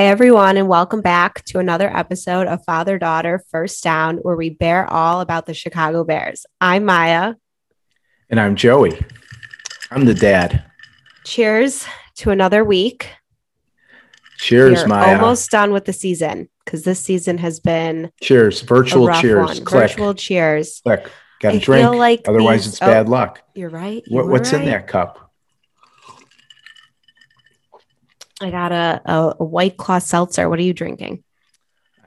Hey everyone, and welcome back to another episode of Father Daughter First Down, where we bear all about the Chicago Bears. I'm Maya. And I'm Joey. I'm the dad. Cheers to another week. Cheers, We're Maya. almost done with the season because this season has been cheers. a Virtual cheers. Virtual cheers. Click. Got to drink. like Otherwise, these- it's bad oh, luck. You're right. you What, what's in that cup? I got a, a, a white claw seltzer. What are you drinking?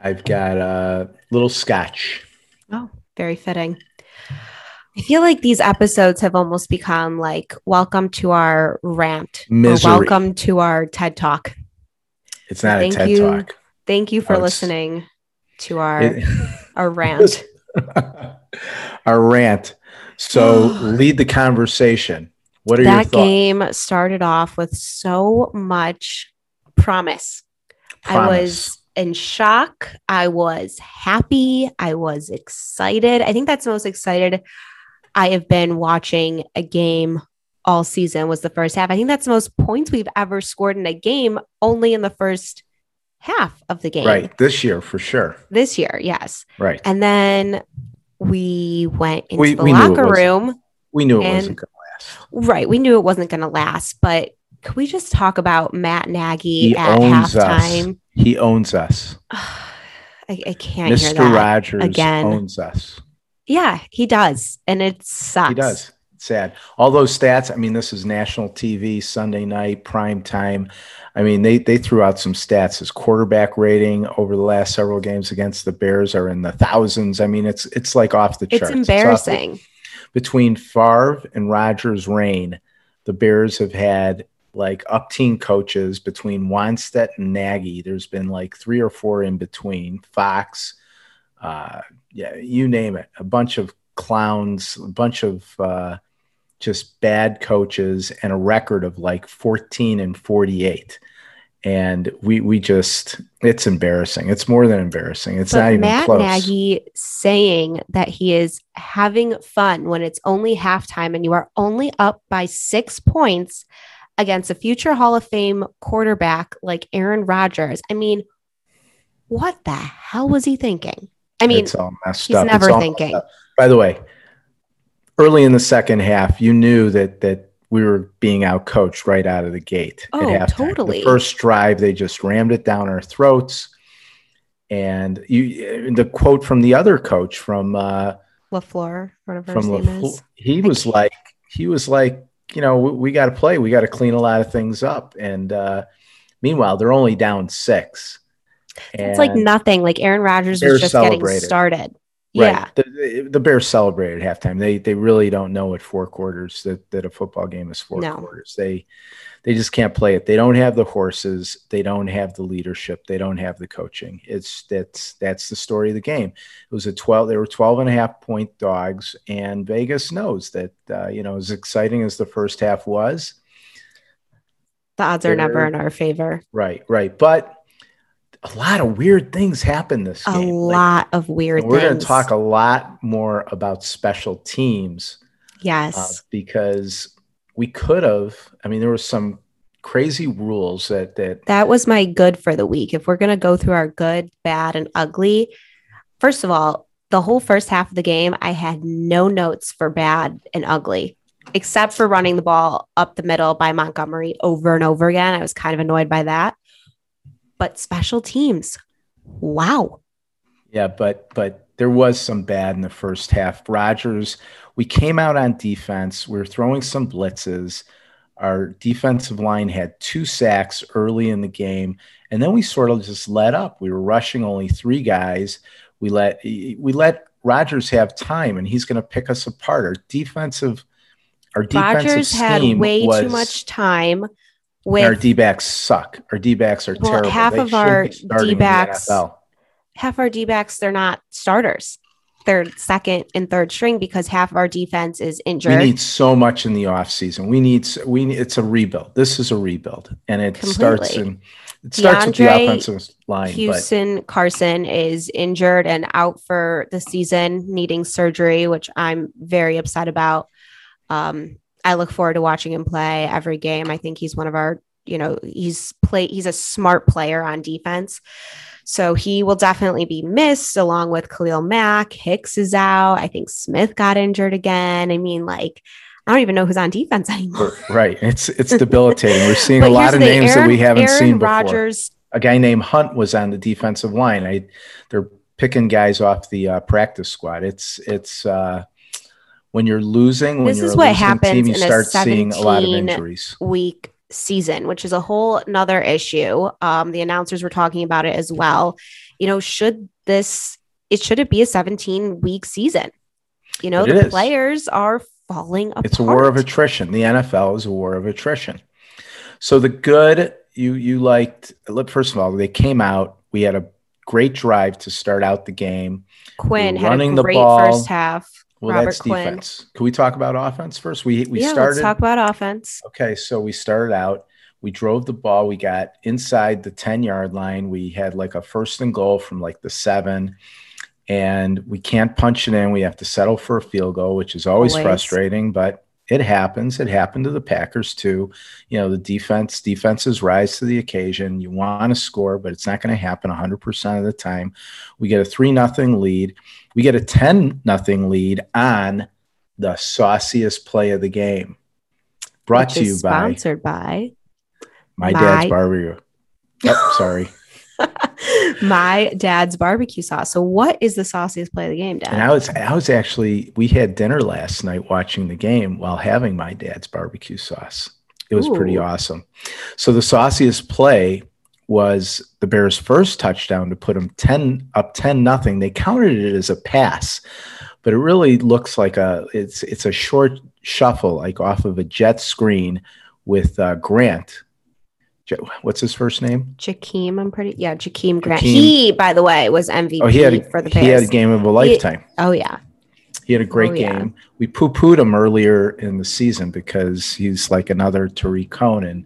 I've got a little scotch. Oh, very fitting. I feel like these episodes have almost become like welcome to our rant Misery. or welcome to our TED Talk. It's not Thank a TED you. Talk. Thank you for Oh, listening to our It- our rant. Our rant. So lead the conversation. What are That game started off with so much promise. I was in shock. I was happy. I was excited. I think that's the most excited I have been watching a game all season was the first half. I think that's the most points we've ever scored in a game only in the first half of the game right this year for sure. this year. Yes. Right. And then we went into We- the we locker room. We knew it wasn't last. Right. We knew it wasn't going to last, but could we just talk about Matt Nagy He at owns us. halftime? He owns us. I, I can't hear Mr. Rogers again. owns us. Yeah, he does. And it sucks. He does. It's sad. All those stats. I mean, this is national TV, Sunday night, prime time. I mean, they they threw out some stats. His quarterback rating over the last several games against the Bears are in the thousands. I mean, it's it's like off the It's charts. the- embarrassing. Between Favre and Rodgers' reign, the Bears have had like up team coaches between Wannstedt and Nagy. There's been like three or four in between. Fox, uh, yeah, you name it. A bunch of clowns, a bunch of uh, just bad coaches, and a record of like 14 and 48. And we we just it's embarrassing. It's more than embarrassing. It's not But even Matt close. Nagy saying that he is having fun when it's only halftime and you are only up by six points against a future Hall of Fame quarterback like Aaron Rodgers. I mean, what the hell was he thinking? I mean, it's all messed he's up. Never thinking. up. By the way, early in the second half, you knew that that we were being out coached right out of the gate. Oh, totally. The first drive, they just rammed it down our throats. And you, the quote from the other coach from uh, LaFleur, whatever from his name LaFleur, is. he was like, he was like, you know, we, we got to play. We got to clean a lot of things up. And uh, meanwhile, they're only down six. It's like nothing. Like Aaron Rodgers was just getting started. Yeah. Right. The, the, Bears celebrated at halftime. They they really don't know at four quarters that, that a football game is four No. quarters. They they just can't play it. They don't have the horses. They don't have the leadership. They don't have the coaching. It's that's that's the story of the game. It was a 12 they were 12 and a half point dogs and Vegas knows that uh, you know as exciting as the first half was. The odds are never in our favor. Right, right. But a lot of weird things happen this A game. Like, lot of weird we're going to talk a lot more about special teams uh, yes. because we could have. I mean, there were some crazy rules that that that was my good for the week. If we're going to go through our good, bad, and ugly, first of all, the whole first half of the game, I had no notes for bad and ugly, except for running the ball up the middle by Montgomery over and over again. I was kind of annoyed by that. But special teams, wow. yeah, but but there was some bad in the first half. Rodgers, we came out on defense. We were throwing some blitzes. Our defensive line had two sacks early in the game, and then we sort of just let up. We were rushing only three guys. We let we let Rodgers have time, and he's going to pick us apart. Our defensive, our defensive Rodgers had way was, too much time and our with D backs suck. Our D backs are Well, terrible. half They of our be starting in the D-backs half our D backs, they're not starters. They're second and third string because half of our defense is injured. We need so much in the offseason. We need we need, it's a rebuild. This is a rebuild, and it starts Completely. in it starts with the offensive line. But Houston Carson is injured and out for the season, needing surgery, which I'm very upset about. Um, I look forward to watching him play every game. I think he's one of our you know, he's play he's a smart player on defense. So he will definitely be missed along with Khalil Mack. Hicks is out. I think Smith got injured again. I mean, like, I don't even know who's on defense anymore. Right. It's it's debilitating. We're seeing a lot of names Aaron, that we haven't Aaron seen before. Rodgers. A guy named Hunt was on the defensive line. I they're picking guys off the uh, practice squad. It's it's uh, when you're losing, when this you're is what happens team, you start seeing a lot of injuries. Week season, which is a whole another issue. Um, the announcers were talking about it as well. You know, should this it should it be a 17 week season? You know, it the is. players are falling apart. It's a war of attrition. The NFL is a war of attrition. So the good you you liked Look, first of all, they came out. We had a great drive to start out the game. Quinn running the ball. first half. Well, Robert that's Quinn. defense. Can we talk about offense first? We we yeah, started. Let's talk about offense. Okay, so we started out. We drove the ball. We got inside the ten yard line. We had like a first and goal from like the seven, and we can't punch it in. We have to settle for a field goal, which is always, always. frustrating. But it happens. It happened to the Packers too. You know, the defense defenses rise to the occasion. You want to score, but it's not going to happen 100% of the time. We get a 3 nothing lead. We get a 10 nothing lead on the sauciest play of the game. Brought Which to you by sponsored by my, my dad's barbecue. Oh, sorry. my dad's barbecue sauce. So, what is the sauciest play of the game, Dad? And I was, I was actually, we had dinner last night watching the game while having my dad's barbecue sauce. It was Ooh. pretty awesome. So, the sauciest play was the Bears' first touchdown to put them 10 up 10 nothing. They counted it as a pass, but it really looks like a it's it's a short shuffle like off of a jet screen with uh, Grant what's his first name? Jakeem. I'm pretty yeah, Jakeem Grant. Jakeem. He, by the way, was MVP oh, he had a, for the Bears. He had a game of a lifetime. He, oh yeah. He had a great oh, game. Yeah. We poo pooed him earlier in the season because he's like another Tarik Cohen.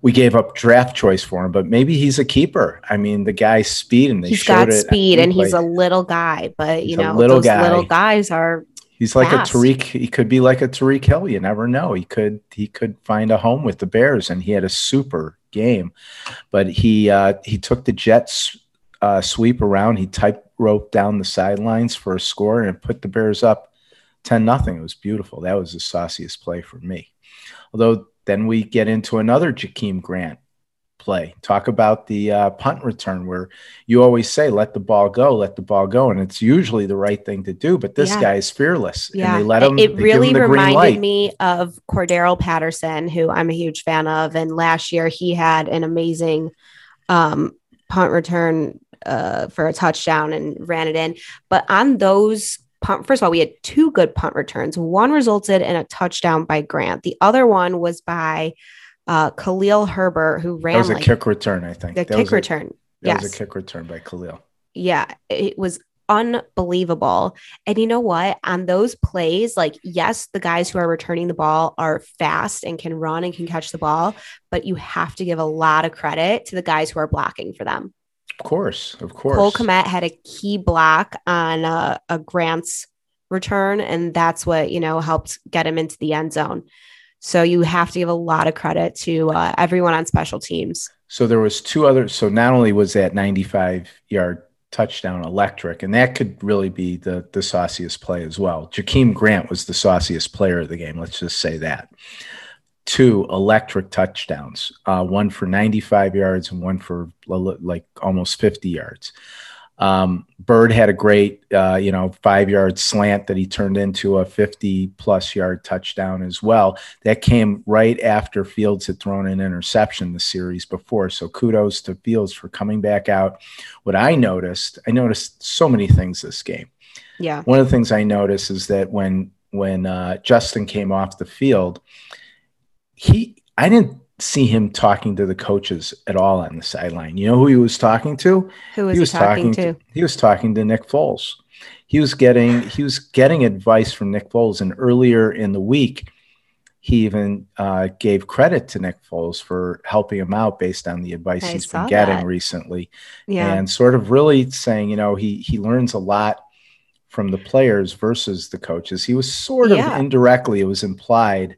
We gave up draft choice for him, but maybe he's a keeper. I mean, the guy's speed and they he's got speed and he's a little guy, but you know, little those guy. little guys are He's like fast. a Tariq. He could be like a Tyreek Hill. You never know. He could he could find a home with the Bears, and he had a super game. But he uh, he took the Jets uh, sweep around. He type rope down the sidelines for a score and put the Bears up ten nothing. It was beautiful. That was the sauciest play for me. Although then we get into another Jakeem Grant play. Talk about the uh, punt return where you always say, let the ball go, let the ball go. And it's usually the right thing to do. But this yeah. guy is fearless. Yeah. And they let him. It really him reminded me of Cordarrelle Patterson, who I'm a huge fan of. And last year he had an amazing um, punt return uh, for a touchdown and ran it in. But on those punt, first of all, we had two good punt returns. One resulted in a touchdown by Grant. The other one was by uh, Khalil Herbert, who ran that was a like, kick return, I think. The that kick return. A, that yes. was a kick return by Khalil. Yeah, it was unbelievable. And you know what? On those plays, like, yes, the guys who are returning the ball are fast and can run and can catch the ball, but you have to give a lot of credit to the guys who are blocking for them. Of course, of course. Cole Kmet had a key block on uh, a Grant's return, and that's what you know helped get him into the end zone. So you have to give a lot of credit to uh, everyone on special teams. So there was two other. So not only was that 95 yard touchdown electric, and that could really be the the sauciest play as well. Jakeem Grant was the sauciest player of the game. Let's just say that. Two electric touchdowns, uh, one for 95 yards and one for like almost 50 yards. Um, Byrd had a great, uh, you know, five yard slant that he turned into a 50 plus yard touchdown as well. That came right after Fields had thrown an interception the series before. So kudos to Fields for coming back out. What I noticed, I noticed so many things this game. Yeah. One of the things I noticed is that when when uh, Justin came off the field, he I didn't see him talking to the coaches at all on the sideline. You know who he was talking to? Who was he, was he talking, talking to? He was talking to Nick Foles. He was getting he was getting advice from Nick Foles, and earlier in the week, he even uh, gave credit to Nick Foles for helping him out based on the advice I he's been getting that. recently, yeah. and sort of really saying, you know, he he learns a lot from the players versus the coaches. He was sort of yeah. indirectly, it was implied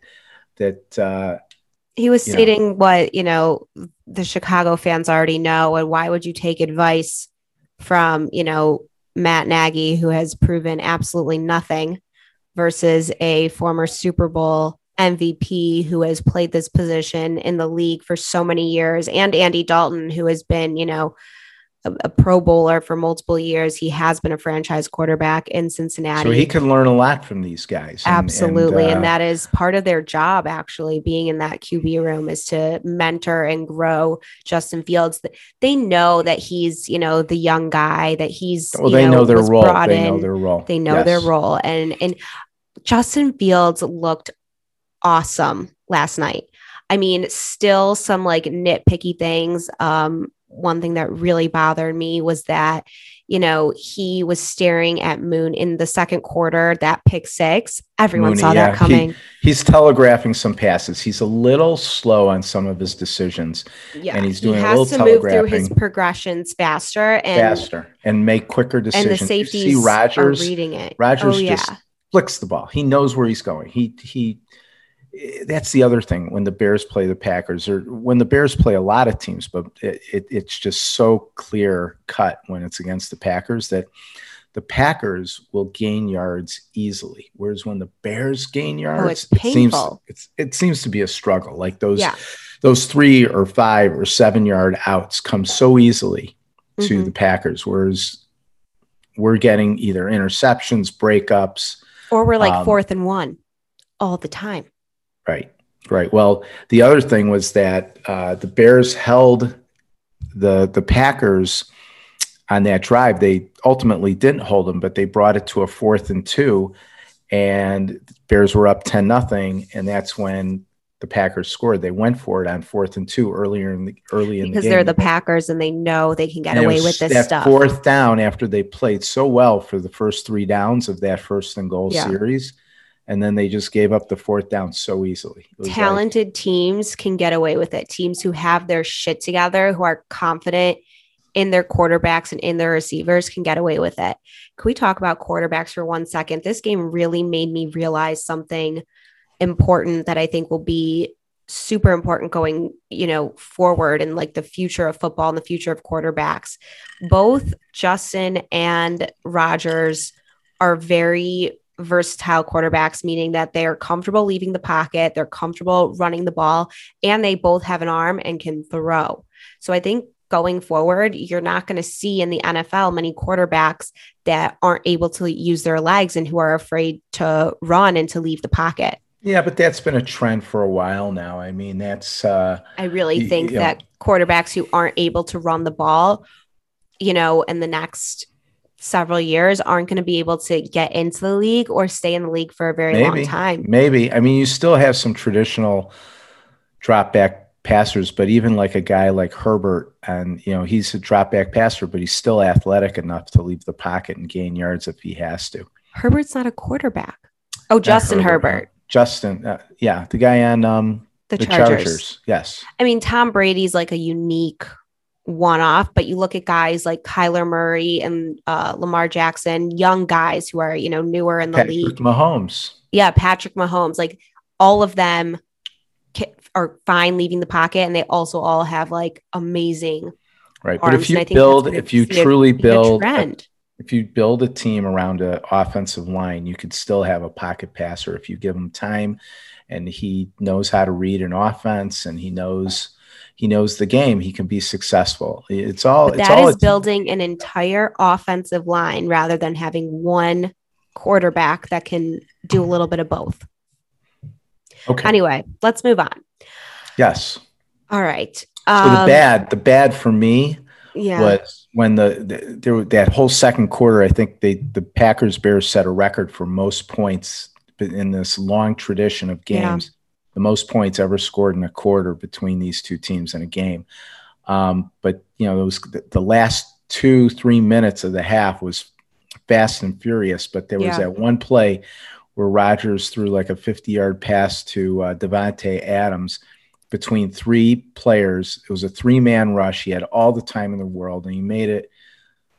that uh, he was you know. stating what you know the Chicago fans already know, and why would you take advice from you know Matt Nagy, who has proven absolutely nothing, versus a former Super Bowl MVP who has played this position in the league for so many years, and Andy Dalton, who has been you know a, a Pro Bowler for multiple years. He has been a franchise quarterback in Cincinnati. So he can learn a lot from these guys. and- Absolutely. And, uh, that is part of their job, actually, being in that QB room is to mentor and grow Justin Fields. They know that he's, you know, the young guy, that he's, well, you they know their role. They know their role. They know their role. And and Justin Fields looked awesome last night. I mean, still some like nitpicky things. Um, one thing that really bothered me was that, you know, he was staring at Moon in the second quarter, that pick six. Everyone Mooney, saw yeah. that He- coming. He's telegraphing some passes. He's a little slow on some of his decisions yeah. and he's doing he a has little to move through his progressions faster and faster and make quicker decisions. and the You safeties see Rodgers, are reading it. Rodgers oh, yeah. just flicks the ball. He knows where he's going. He he. That's the other thing when the Bears play the Packers, or when the Bears play a lot of teams, but it, it, it's just so clear cut when it's against the Packers that the Packers will gain yards easily, whereas when the Bears gain yards, Oh, it seems it's it seems to be a struggle. Like those Yeah. those three or five or seven yard outs come so easily to Mhm. the Packers, whereas we're getting either interceptions, breakups. Or we're like Um, fourth and one all the time. Right, right. Well, the other thing was that uh, the Bears held the the Packers on that drive. They ultimately didn't hold them, but they brought it to a fourth and two, and Bears were up ten nothing, and that's when the Packers scored. They went for it on fourth and two earlier in the early in Because the game. they're the Packers and they know they can get And away with this stuff. Fourth down after they played so well for the first three downs of that first and goal Yeah. series. And then they just gave up the fourth down so easily. Was like- talented teams can get away with it. Teams who have their shit together, who are confident in their quarterbacks and in their receivers can get away with it. Can we talk about quarterbacks for one second? This game really made me realize something important that I think will be super important going, you know, forward in like the future of football and the future of quarterbacks. Both Justin and Rodgers are very versatile quarterbacks, meaning that they are comfortable leaving the pocket, they're comfortable running the ball, and they both have an arm and can throw. So I think going forward, you're not going to see in the NFL many quarterbacks that aren't able to use their legs and who are afraid to run and to leave the pocket. Yeah, but that's been a trend for a while now. I mean, that's uh I really think that quarterbacks who aren't able to run the ball, you know, in the next several years aren't going to be able to get into the league or stay in the league for a very long time. maybe. I mean, you still have some traditional drop back passers, but even like a guy like Herbert, and you know, he's a drop back passer, but he's still athletic enough to leave the pocket and gain yards if he has to. Herbert's not a quarterback. Oh, Justin Herbert, Justin, uh, yeah, the guy on um, the, the, Chargers. Chargers. Yes. I mean, Tom Brady's like a unique one off, but you look at guys like Kyler Murray and uh, Lamar Jackson, young guys who are, you know, newer in the Patrick league. Mahomes. Yeah, Patrick Mahomes, like all of them are fine leaving the pocket, and they also all have like amazing Right. But if you build, if you truly a build, a- trend. if you build a team around an offensive line, you could still have a pocket passer if you give him time and he knows how to read an offense and he knows he knows the game, he can be successful. It's all But it's that all is building an entire offensive line rather than having one quarterback that can do a little bit of both. okay. Anyway, let's move on. yes. All right. So Um, the bad, the bad for me yeah. was when the, the there was that whole second quarter. I think they the Packers Bears set a record for most points in this long tradition of games. The most points ever scored in a quarter between these two teams in a game. Um, but you know, was the, the last two three minutes of the half was fast and furious. But there was Yeah. that one play where Rodgers threw like a 50 yard pass to uh, Davante Adams between three players. It was a three man rush. He had all the time in the world and he made it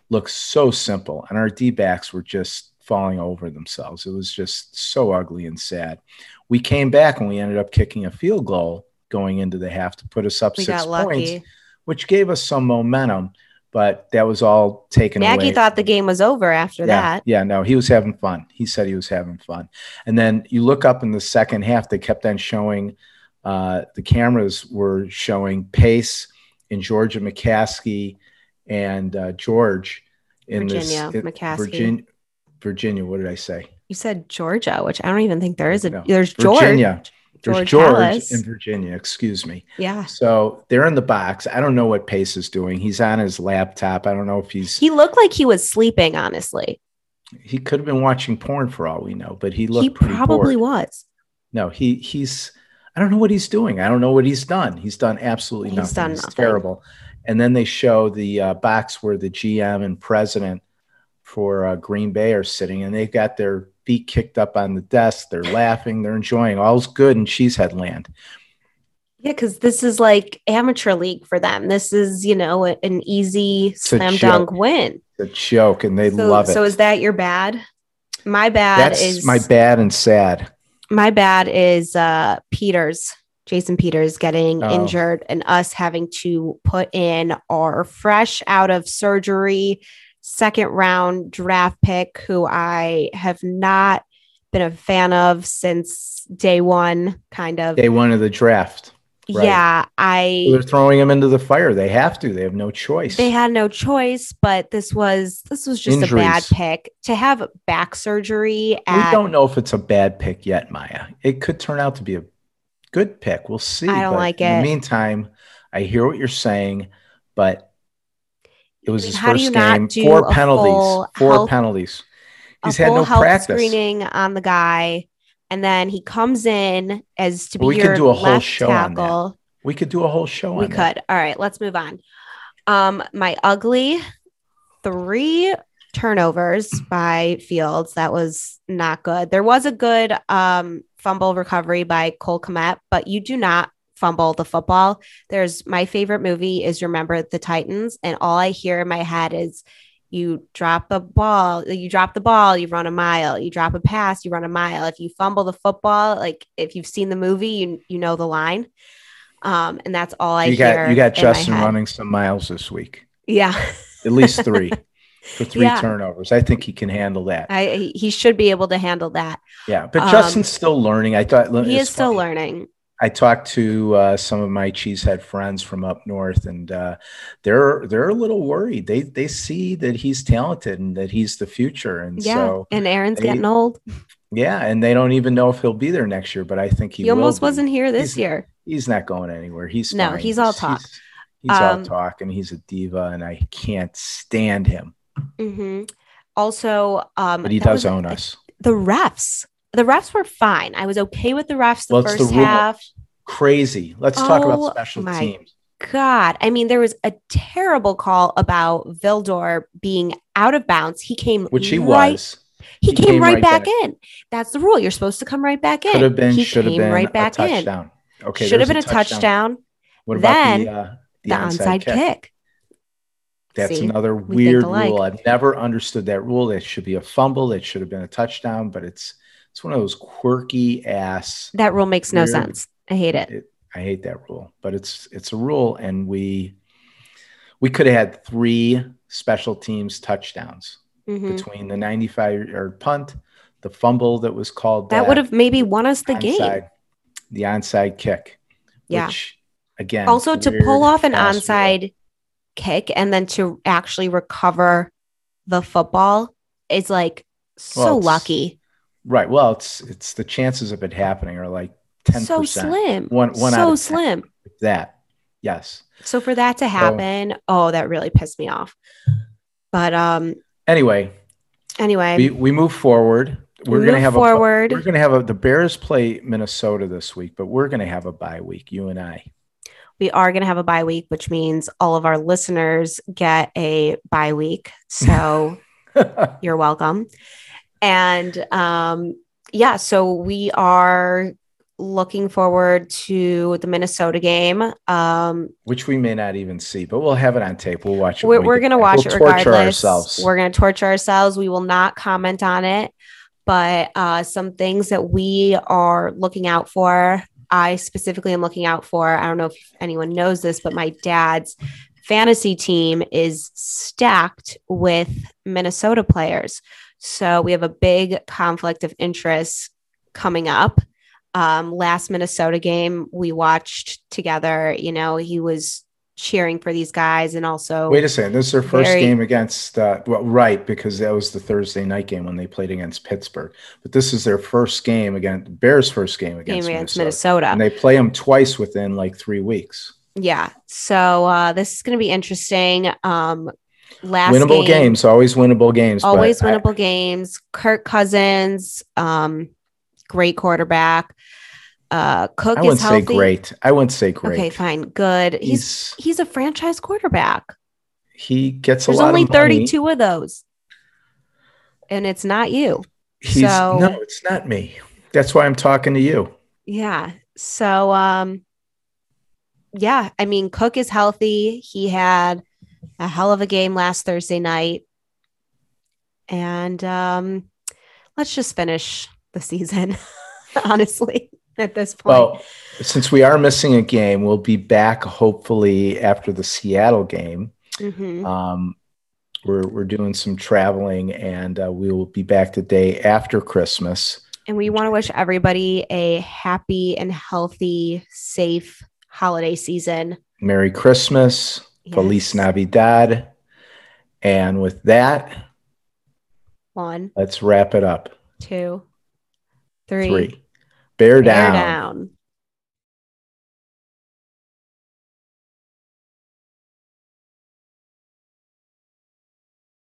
look so simple. And our D backs were just falling over themselves. It was just so ugly and sad. We came back and we ended up kicking a field goal going into the half to put us up We six points, which gave us some momentum. But that was all taken Nagy away. Nagy thought the game was over after yeah, that. yeah, no, he was having fun. He said he was having fun. And then you look up in the second half, they kept on showing uh, the cameras were showing Pace and Georgia McCaskey and uh, George in Virginia this. Virginia. Virginia, what did I say? You said Georgia, which I don't even think there is a. No. There's George. Virginia. There's George George, in Virginia. Excuse me. Yeah. So they're in the box. I don't know what Pace is doing. He's on his laptop. I don't know if he's He looked like he was sleeping, honestly. he could have been watching porn for all we know, but he looked He probably bored. was. No, he he's I don't know what he's doing. I don't know what he's done. He's done absolutely He's nothing. done nothing. terrible. And then they show the uh, box where the GM and president for uh, Green Bay are sitting, and they've got their feet kicked up on the desk. They're laughing. They're enjoying. All's good in Cheesehead Land. Yeah, because this is like amateur league for them. This is, you know, an easy a slam dunk win. The joke, and they so, love it. So is that your bad? My bad That's is my bad and sad. my bad is uh Peters, Jason Peters getting Oh. injured and us having to put in our fresh out of surgery second round draft pick who I have not been a fan of since day one, kind of. Day one of the draft. right. Yeah, I They're throwing him into the fire. They have to. They have no choice. they had no choice, but this was this was just a bad pick to have back surgery we don't know if it's a bad pick yet, Maya. It could turn out to be a good pick. We'll see. I don't But like in it. the meantime, I hear what you're saying, but it was I mean, his first game. Four penalties. Four health- penalties. He's had no practice. screening on the guy, and then he comes in as to be We could do a whole left show on that. tackle. We could do a whole show We on that. could. All right, let's move on. Um, my ugly three turnovers by Fields. That was not good. There was a good um fumble recovery by Cole Kmet, but you do not fumble the football. There's my favorite movie is Remember the Titans, and all I hear in my head is you drop a ball, you drop the ball, you run a mile. You drop a pass, you run a mile. If you fumble the football, like if you've seen the movie, you you know the line. Um, and that's all I You hear. got you got Justin running some miles this week. Yeah, At least three. For three Yeah. turnovers. I think he can handle that. I he- should be able to handle that. yeah. But um, Justin's still learning. I thought He is still learning. I talked to uh, some of my cheesehead friends from up north, and uh, they're they're a little worried. They they see that he's talented and that he's the future, and Yeah, so and Aaron's they- getting old. yeah, and they don't even know if he'll be there next year. But I think he, He, almost be. wasn't here this He's- year. He's not going anywhere. He's No, fine. he's all talk. He's, he's all Um, talk, and he's a diva, and I can't stand him. hmm Also, um, But he does was- own us. The refs, the refs were fine. I was okay with the refs the the first rule. half. Crazy. Let's talk Oh, about special my teams. God, I mean, there was a terrible call about Vildor being out of bounds. He came, Which he right, was. He, He came, came right, right back, back. in. That's the rule. You're supposed to come right back in. Could have been. He Should have been right a back in. touchdown. Okay. Should have been a touchdown. What about Then, the, uh, The, onside, kick. That's See, another weird alike. rule. I've never understood that rule. That should be a fumble. It should have been a touchdown, but it's it's one of those quirky ass. That rule makes no sense. I hate it. It, I hate that rule, but it's it's a rule, and we we could have had three special teams touchdowns Mhm. between the 95 yard punt, the fumble that was called That back, would have maybe won us the game. the onside kick. Yeah. Which, again, Also, to pull off an ass rule. onside kick and then to actually recover the football is like so Well, lucky. Right. Well, it's it's the chances of it happening are like ten So slim. One one so out of 10. slim. That. Yes. So for that to happen, oh, that really pissed me off. But um Anyway, anyway, we, we move forward. We're we gonna have forward. a we're gonna have a the Bears play Minnesota this week, but we're gonna have a bye week. You and I. we are going to have a bye week, which means all of our listeners get a bye week. So you're welcome. And um, yeah, so we are looking forward to the Minnesota game. Um, Which we may not even see, but we'll have it on tape. We'll watch it. we're we we're going to watch We'll it torture regardless. ourselves. We're going to torture ourselves. We will not comment on it. But uh, some things that we are looking out for I specifically am looking out for. I don't know if anyone knows this, but my dad's fantasy team is stacked with Minnesota players. So we have a big conflict of interest coming up. Um, last Minnesota game we watched together, you know, he was cheering for these guys and also Wait a second. This is their first Very- game against, uh, well, right, because that was the Thursday night game when they played against Pittsburgh. But this is their first game against Bears' first game game against, against Minnesota. Minnesota. And they play them twice within like three weeks. Yeah. So uh, this is going to be interesting. Um, last winnable game, games, always winnable games. always I- winnable games. Kirk Cousins, um, great quarterback. Uh, Cook I, is wouldn't say great. I wouldn't say great. Okay, fine, good. He's He's, he's a franchise quarterback. he gets a There's lot only of money. 32 of those, and it's not you. He's So- no, it's not me. That's why I'm talking to you. Yeah. So um yeah, I mean Cook is healthy. He had a hell of a game last Thursday night. And um let's just finish the season honestly at this point. Well, since we are missing a game, we'll be back hopefully after the Seattle game. Mhm. Um, we're we're doing some traveling, and uh, we will be back the day after Christmas. And we want to wish everybody a happy and healthy, safe holiday season. Merry Christmas, Feliz Navidad, and with that, One, let's wrap it up. two, three. Three, bear down. Bear down. down.